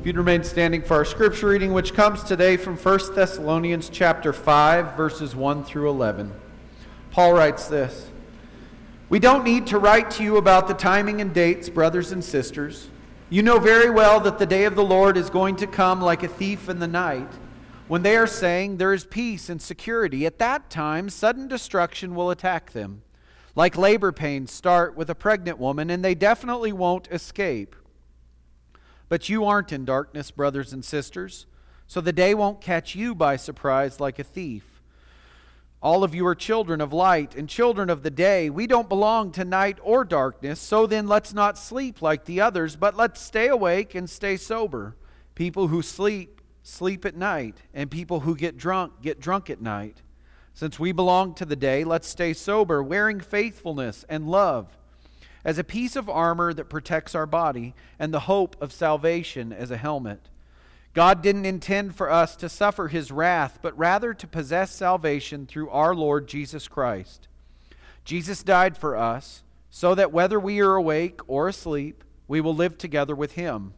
If you'd remain standing for our scripture reading, which comes today from 1 Thessalonians chapter 5, verses 1 through 11. Paul writes this We don't need to write to you about the timing and dates, brothers and sisters. You know very well that the day of the Lord is going to come like a thief in the night. When they are saying there is peace and security, at that time sudden destruction will attack them. Like labor pains start with a pregnant woman, and they definitely won't escape. But you aren't in darkness, brothers and sisters, so the day won't catch you by surprise like a thief. All of you are children of light and children of the day. We don't belong to night or darkness, so then let's not sleep like the others, but let's stay awake and stay sober. People who sleep, sleep at night, and people who get drunk, get drunk at night. Since we belong to the day, let's stay sober, wearing faithfulness and love as a piece of armor that protects our body, and the hope of salvation as a helmet. God didn't intend for us to suffer his wrath, but rather to possess salvation through our Lord Jesus Christ. Jesus died for us, so that whether we are awake or asleep, we will live together with him.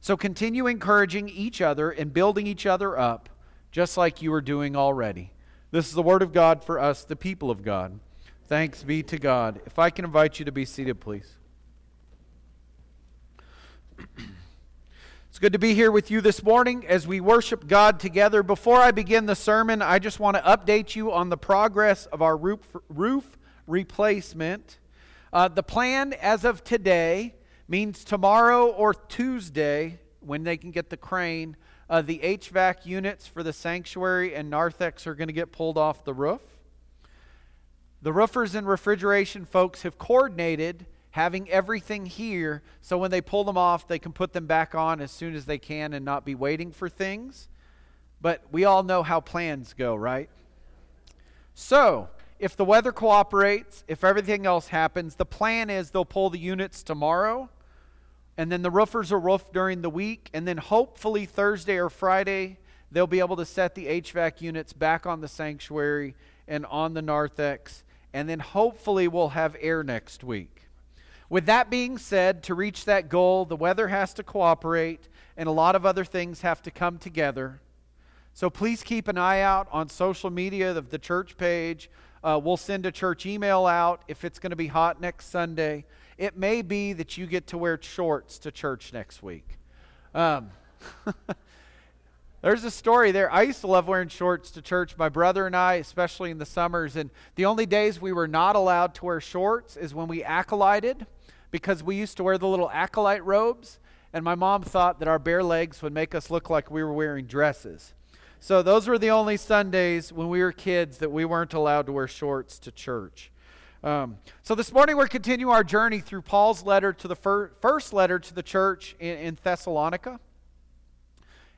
So continue encouraging each other and building each other up, just like you are doing already. This is the word of God for us, the people of God. Thanks be to God. If I can invite you to be seated, please. It's good to be here with you this morning as we worship God together. Before I begin the sermon, I just want to update you on the progress of our roof, roof replacement. Uh, the plan as of today means tomorrow or Tuesday, when they can get the crane, uh, the HVAC units for the sanctuary and narthex are going to get pulled off the roof. The roofers and refrigeration folks have coordinated having everything here so when they pull them off, they can put them back on as soon as they can and not be waiting for things. But we all know how plans go, right? So, if the weather cooperates, if everything else happens, the plan is they'll pull the units tomorrow, and then the roofers will roof during the week, and then hopefully Thursday or Friday, they'll be able to set the HVAC units back on the sanctuary and on the narthex and then hopefully we'll have air next week. With that being said, to reach that goal, the weather has to cooperate and a lot of other things have to come together. So please keep an eye out on social media of the church page. Uh, we'll send a church email out if it's going to be hot next Sunday. It may be that you get to wear shorts to church next week. Um, There's a story there. I used to love wearing shorts to church, my brother and I, especially in the summers. And the only days we were not allowed to wear shorts is when we acolyted, because we used to wear the little acolyte robes. And my mom thought that our bare legs would make us look like we were wearing dresses. So those were the only Sundays when we were kids that we weren't allowed to wear shorts to church. Um, so this morning we're continuing our journey through Paul's letter to the fir- first letter to the church in, in Thessalonica.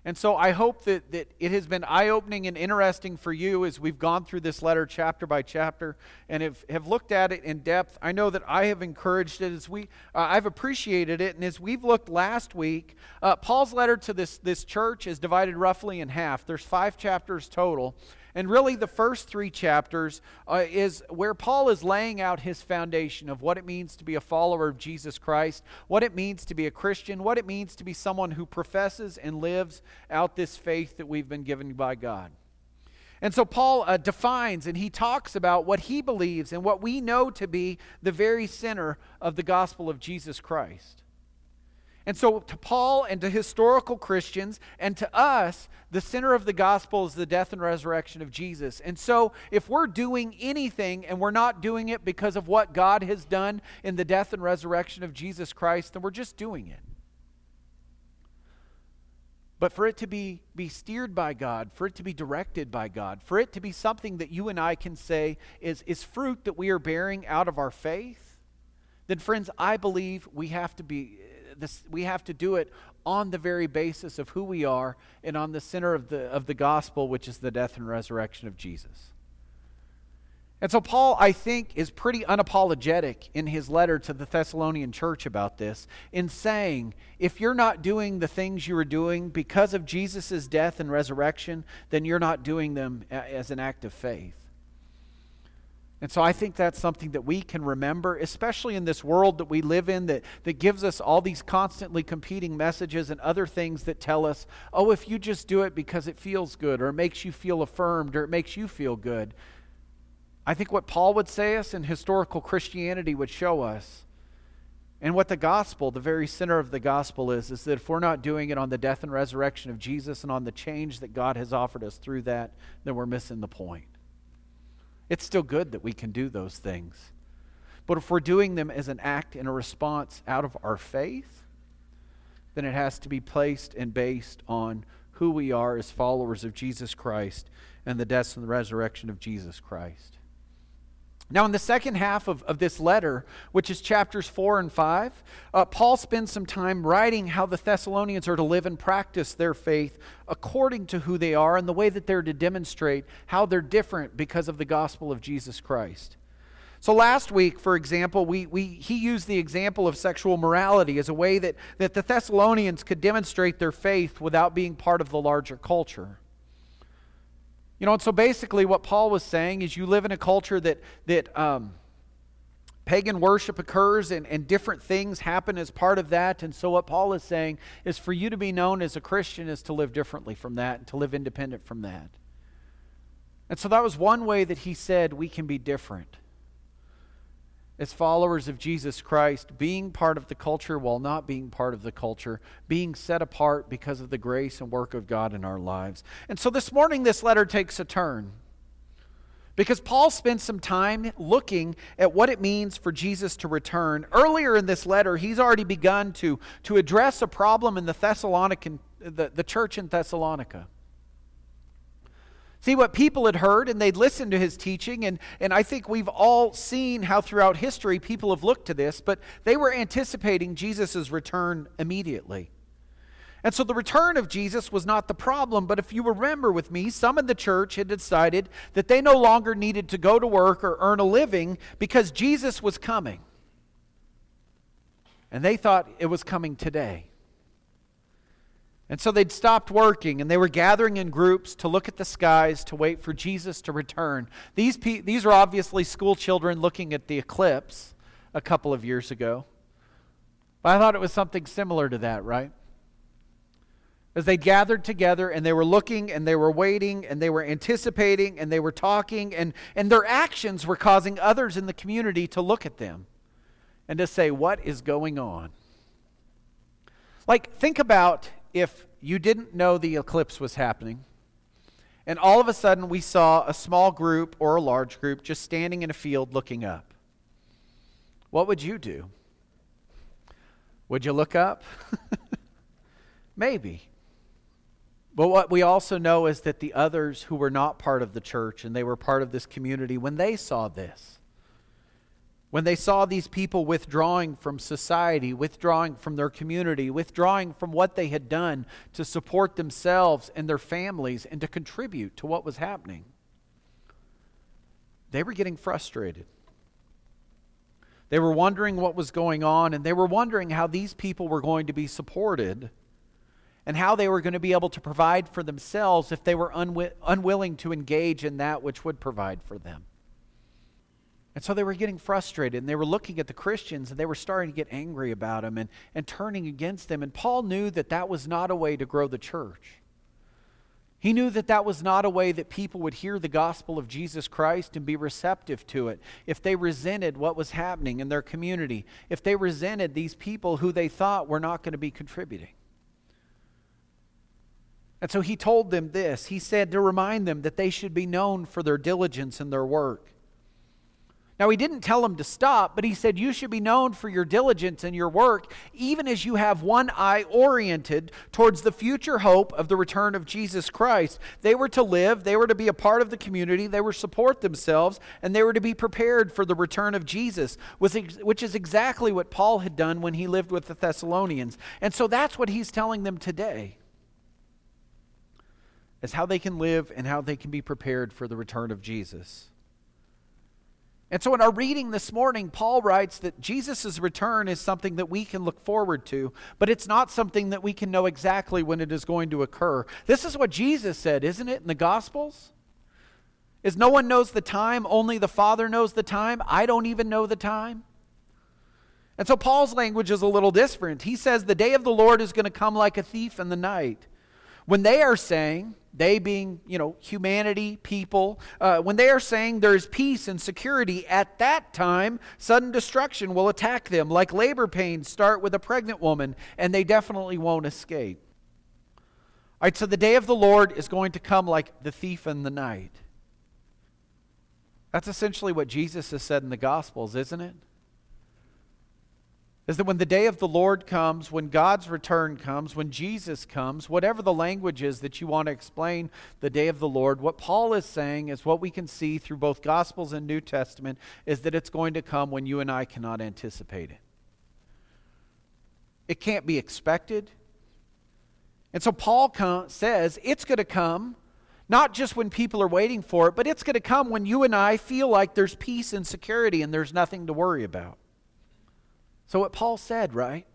And so I hope that, that it has been eye opening and interesting for you as we've gone through this letter chapter by chapter and have, have looked at it in depth. I know that I have encouraged it as we, uh, I've appreciated it. And as we've looked last week, uh, Paul's letter to this, this church is divided roughly in half. There's five chapters total. And really, the first three chapters uh, is where Paul is laying out his foundation of what it means to be a follower of Jesus Christ, what it means to be a Christian, what it means to be someone who professes and lives out this faith that we've been given by God. And so Paul uh, defines and he talks about what he believes and what we know to be the very center of the gospel of Jesus Christ. And so, to Paul and to historical Christians and to us, the center of the gospel is the death and resurrection of Jesus. And so, if we're doing anything and we're not doing it because of what God has done in the death and resurrection of Jesus Christ, then we're just doing it. But for it to be, be steered by God, for it to be directed by God, for it to be something that you and I can say is, is fruit that we are bearing out of our faith, then, friends, I believe we have to be this, we have to do it on the very basis of who we are and on the center of the, of the gospel, which is the death and resurrection of Jesus. And so, Paul, I think, is pretty unapologetic in his letter to the Thessalonian church about this, in saying, if you're not doing the things you are doing because of Jesus' death and resurrection, then you're not doing them as an act of faith. And so I think that's something that we can remember, especially in this world that we live in that, that gives us all these constantly competing messages and other things that tell us, oh, if you just do it because it feels good or it makes you feel affirmed or it makes you feel good. I think what Paul would say us and historical Christianity would show us, and what the gospel, the very center of the gospel is, is that if we're not doing it on the death and resurrection of Jesus and on the change that God has offered us through that, then we're missing the point. It's still good that we can do those things. But if we're doing them as an act and a response out of our faith, then it has to be placed and based on who we are as followers of Jesus Christ and the death and the resurrection of Jesus Christ. Now, in the second half of, of this letter, which is chapters 4 and 5, uh, Paul spends some time writing how the Thessalonians are to live and practice their faith according to who they are and the way that they're to demonstrate how they're different because of the gospel of Jesus Christ. So last week, for example, we, we, he used the example of sexual morality as a way that, that the Thessalonians could demonstrate their faith without being part of the larger culture. You know, and so basically what Paul was saying is you live in a culture that, that um, pagan worship occurs and, and different things happen as part of that. And so what Paul is saying is for you to be known as a Christian is to live differently from that and to live independent from that. And so that was one way that he said we can be different as followers of Jesus Christ, being part of the culture while not being part of the culture, being set apart because of the grace and work of God in our lives. And so this morning, this letter takes a turn. Because Paul spent some time looking at what it means for Jesus to return. Earlier in this letter, he's already begun to, to address a problem in the Thessalonican, the, the church in Thessalonica. See what people had heard, and they'd listened to his teaching. And, and I think we've all seen how throughout history people have looked to this, but they were anticipating Jesus' return immediately. And so the return of Jesus was not the problem, but if you remember with me, some in the church had decided that they no longer needed to go to work or earn a living because Jesus was coming. And they thought it was coming today. And so they'd stopped working and they were gathering in groups to look at the skies to wait for Jesus to return. These, pe- these are obviously school children looking at the eclipse a couple of years ago. But I thought it was something similar to that, right? As they gathered together and they were looking and they were waiting and they were anticipating and they were talking, and, and their actions were causing others in the community to look at them and to say, What is going on? Like, think about if you didn't know the eclipse was happening, and all of a sudden we saw a small group or a large group just standing in a field looking up, what would you do? Would you look up? Maybe. But what we also know is that the others who were not part of the church and they were part of this community, when they saw this, when they saw these people withdrawing from society, withdrawing from their community, withdrawing from what they had done to support themselves and their families and to contribute to what was happening, they were getting frustrated. They were wondering what was going on, and they were wondering how these people were going to be supported and how they were going to be able to provide for themselves if they were unwi- unwilling to engage in that which would provide for them. And so they were getting frustrated and they were looking at the Christians and they were starting to get angry about them and, and turning against them. And Paul knew that that was not a way to grow the church. He knew that that was not a way that people would hear the gospel of Jesus Christ and be receptive to it if they resented what was happening in their community, if they resented these people who they thought were not going to be contributing. And so he told them this. He said to remind them that they should be known for their diligence in their work. Now, he didn't tell them to stop, but he said, You should be known for your diligence in your work, even as you have one eye oriented towards the future hope of the return of Jesus Christ. They were to live, they were to be a part of the community, they were to support themselves, and they were to be prepared for the return of Jesus, which is exactly what Paul had done when he lived with the Thessalonians. And so that's what he's telling them today. Is how they can live and how they can be prepared for the return of Jesus. And so, in our reading this morning, Paul writes that Jesus' return is something that we can look forward to, but it's not something that we can know exactly when it is going to occur. This is what Jesus said, isn't it, in the Gospels? Is no one knows the time, only the Father knows the time? I don't even know the time. And so Paul's language is a little different. He says the day of the Lord is going to come like a thief in the night. When they are saying, they being, you know, humanity, people, uh, when they are saying there's peace and security, at that time, sudden destruction will attack them, like labor pains start with a pregnant woman, and they definitely won't escape. All right, so the day of the Lord is going to come like the thief in the night. That's essentially what Jesus has said in the Gospels, isn't it? Is that when the day of the Lord comes, when God's return comes, when Jesus comes, whatever the language is that you want to explain the day of the Lord, what Paul is saying is what we can see through both Gospels and New Testament is that it's going to come when you and I cannot anticipate it. It can't be expected. And so Paul says it's going to come not just when people are waiting for it, but it's going to come when you and I feel like there's peace and security and there's nothing to worry about. So, what Paul said, right,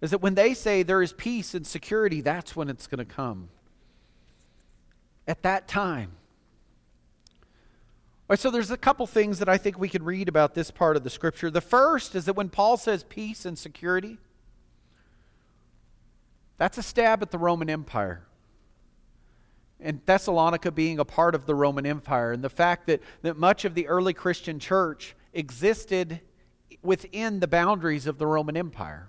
is that when they say there is peace and security, that's when it's going to come. At that time. All right, so, there's a couple things that I think we can read about this part of the scripture. The first is that when Paul says peace and security, that's a stab at the Roman Empire and Thessalonica being a part of the Roman Empire, and the fact that, that much of the early Christian church existed within the boundaries of the Roman Empire.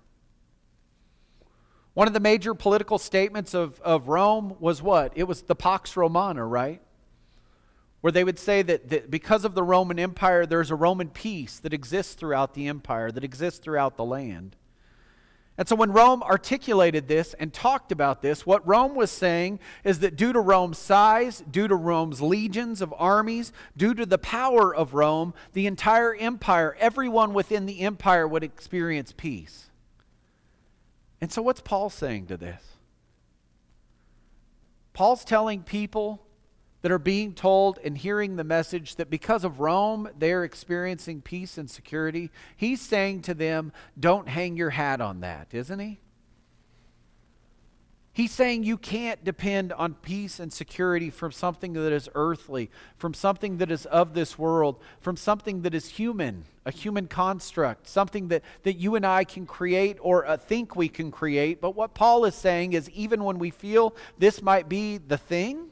One of the major political statements of, of Rome was what? It was the Pax Romana, right? Where they would say that, that because of the Roman Empire, there's a Roman peace that exists throughout the empire, that exists throughout the land. And so when Rome articulated this and talked about this, what Rome was saying is that due to Rome's size, due to Rome's legions of armies, due to the power of Rome, the entire empire, everyone within the empire would experience peace. And so what's Paul saying to this? Paul's telling people that are being told and hearing the message that because of Rome, they're experiencing peace and security. He's saying to them, don't hang your hat on that, isn't he? He's saying you can't depend on peace and security from something that is earthly, from something that is of this world, from something that is human, a human construct, something that, that you and I can create or uh, think we can create. But what Paul is saying is even when we feel this might be the thing,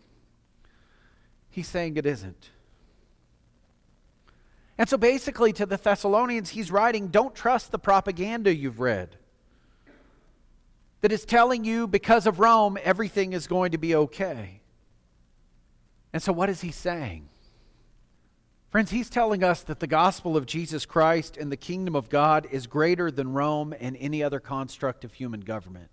He's saying it isn't. And so basically, to the Thessalonians, he's writing don't trust the propaganda you've read that is telling you because of Rome, everything is going to be okay. And so, what is he saying? Friends, he's telling us that the gospel of Jesus Christ and the kingdom of God is greater than Rome and any other construct of human government.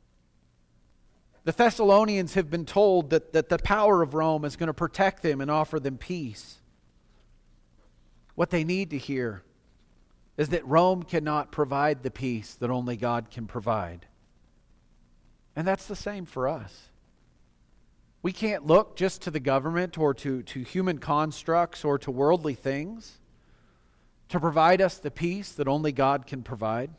The Thessalonians have been told that, that the power of Rome is going to protect them and offer them peace. What they need to hear is that Rome cannot provide the peace that only God can provide. And that's the same for us. We can't look just to the government or to, to human constructs or to worldly things to provide us the peace that only God can provide.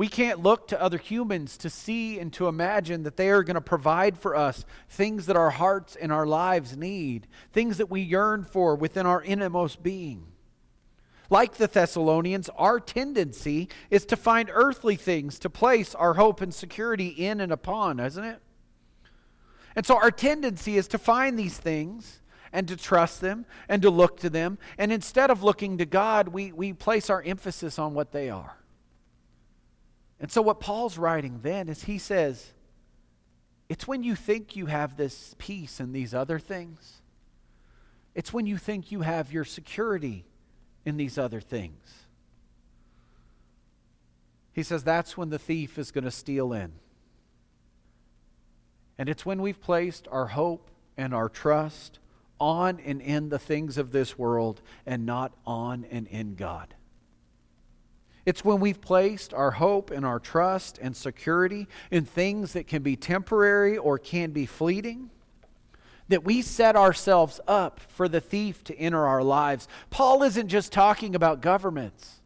We can't look to other humans to see and to imagine that they are going to provide for us things that our hearts and our lives need, things that we yearn for within our innermost being. Like the Thessalonians, our tendency is to find earthly things to place our hope and security in and upon, isn't it? And so our tendency is to find these things and to trust them and to look to them. And instead of looking to God, we, we place our emphasis on what they are. And so, what Paul's writing then is he says, it's when you think you have this peace and these other things, it's when you think you have your security in these other things. He says that's when the thief is going to steal in. And it's when we've placed our hope and our trust on and in the things of this world and not on and in God. It's when we've placed our hope and our trust and security in things that can be temporary or can be fleeting that we set ourselves up for the thief to enter our lives. Paul isn't just talking about governments.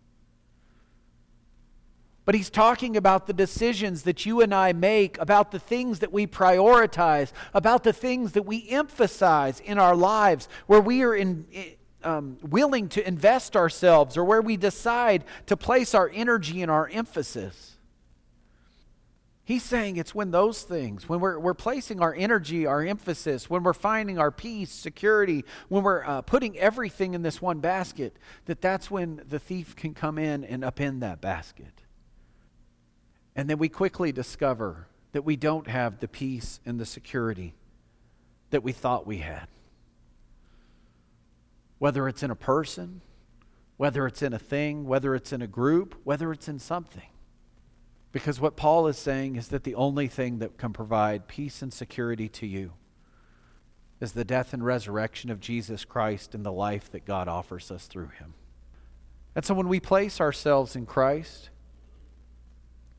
But he's talking about the decisions that you and I make, about the things that we prioritize, about the things that we emphasize in our lives, where we are in, um, willing to invest ourselves or where we decide to place our energy and our emphasis. He's saying it's when those things, when we're, we're placing our energy, our emphasis, when we're finding our peace, security, when we're uh, putting everything in this one basket, that that's when the thief can come in and upend that basket. And then we quickly discover that we don't have the peace and the security that we thought we had. Whether it's in a person, whether it's in a thing, whether it's in a group, whether it's in something. Because what Paul is saying is that the only thing that can provide peace and security to you is the death and resurrection of Jesus Christ and the life that God offers us through him. And so when we place ourselves in Christ,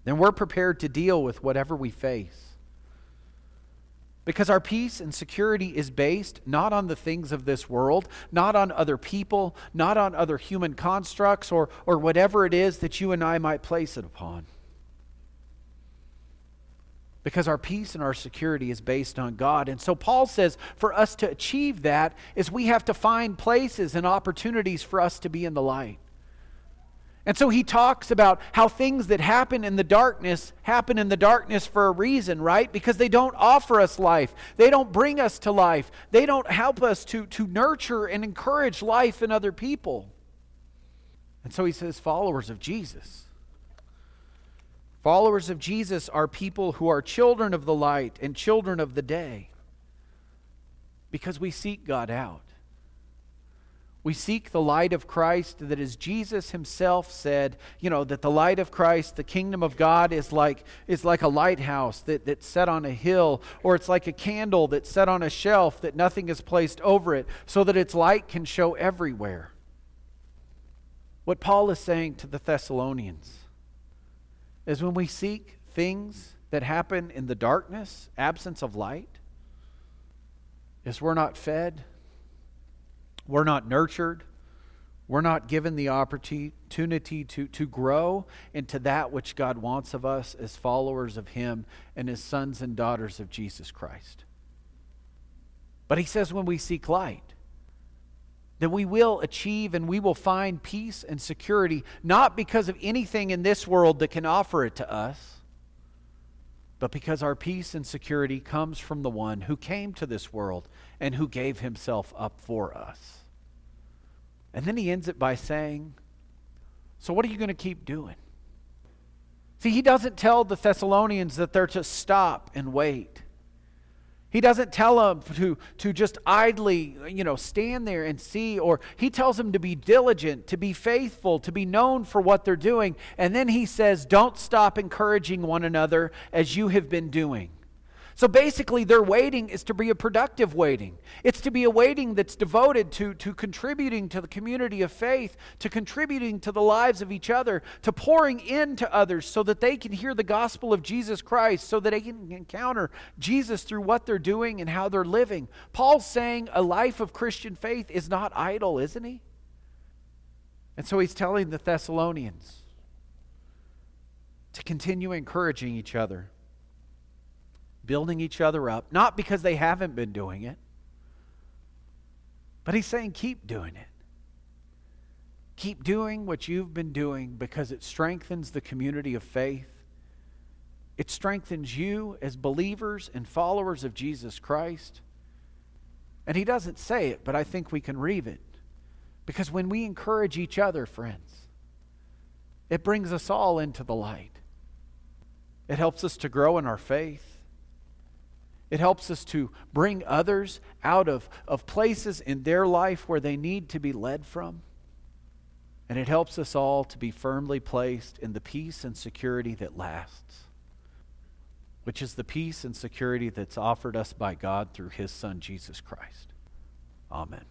then we're prepared to deal with whatever we face. Because our peace and security is based not on the things of this world, not on other people, not on other human constructs, or, or whatever it is that you and I might place it upon because our peace and our security is based on God. And so Paul says for us to achieve that is we have to find places and opportunities for us to be in the light. And so he talks about how things that happen in the darkness happen in the darkness for a reason, right? Because they don't offer us life. They don't bring us to life. They don't help us to, to nurture and encourage life in other people. And so he says, followers of Jesus Followers of Jesus are people who are children of the light and children of the day because we seek God out. We seek the light of Christ that as Jesus himself said, you know, that the light of Christ, the kingdom of God is like is like a lighthouse that, that's set on a hill, or it's like a candle that's set on a shelf that nothing is placed over it, so that its light can show everywhere. What Paul is saying to the Thessalonians is when we seek things that happen in the darkness, absence of light, is we're not fed, we're not nurtured, we're not given the opportunity to, to grow into that which God wants of us as followers of Him and as sons and daughters of Jesus Christ. But He says when we seek light, then we will achieve and we will find peace and security, not because of anything in this world that can offer it to us, but because our peace and security comes from the one who came to this world and who gave himself up for us. And then he ends it by saying, So, what are you going to keep doing? See, he doesn't tell the Thessalonians that they're to stop and wait. He doesn't tell them to, to just idly, you know, stand there and see, or he tells them to be diligent, to be faithful, to be known for what they're doing. And then he says, don't stop encouraging one another as you have been doing. So basically, their waiting is to be a productive waiting. It's to be a waiting that's devoted to, to contributing to the community of faith, to contributing to the lives of each other, to pouring into others so that they can hear the gospel of Jesus Christ, so that they can encounter Jesus through what they're doing and how they're living. Paul's saying a life of Christian faith is not idle, isn't he? And so he's telling the Thessalonians to continue encouraging each other building each other up, not because they haven't been doing it, but he's saying, keep doing it. Keep doing what you've been doing because it strengthens the community of faith. It strengthens you as believers and followers of Jesus Christ. And he doesn't say it, but I think we can read it. Because when we encourage each other, friends, it brings us all into the light. It helps us to grow in our faith. It helps us to bring others out of, of places in their life where they need to be led from. And it helps us all to be firmly placed in the peace and security that lasts, which is the peace and security that's offered us by God through his Son, Jesus Christ. Amen.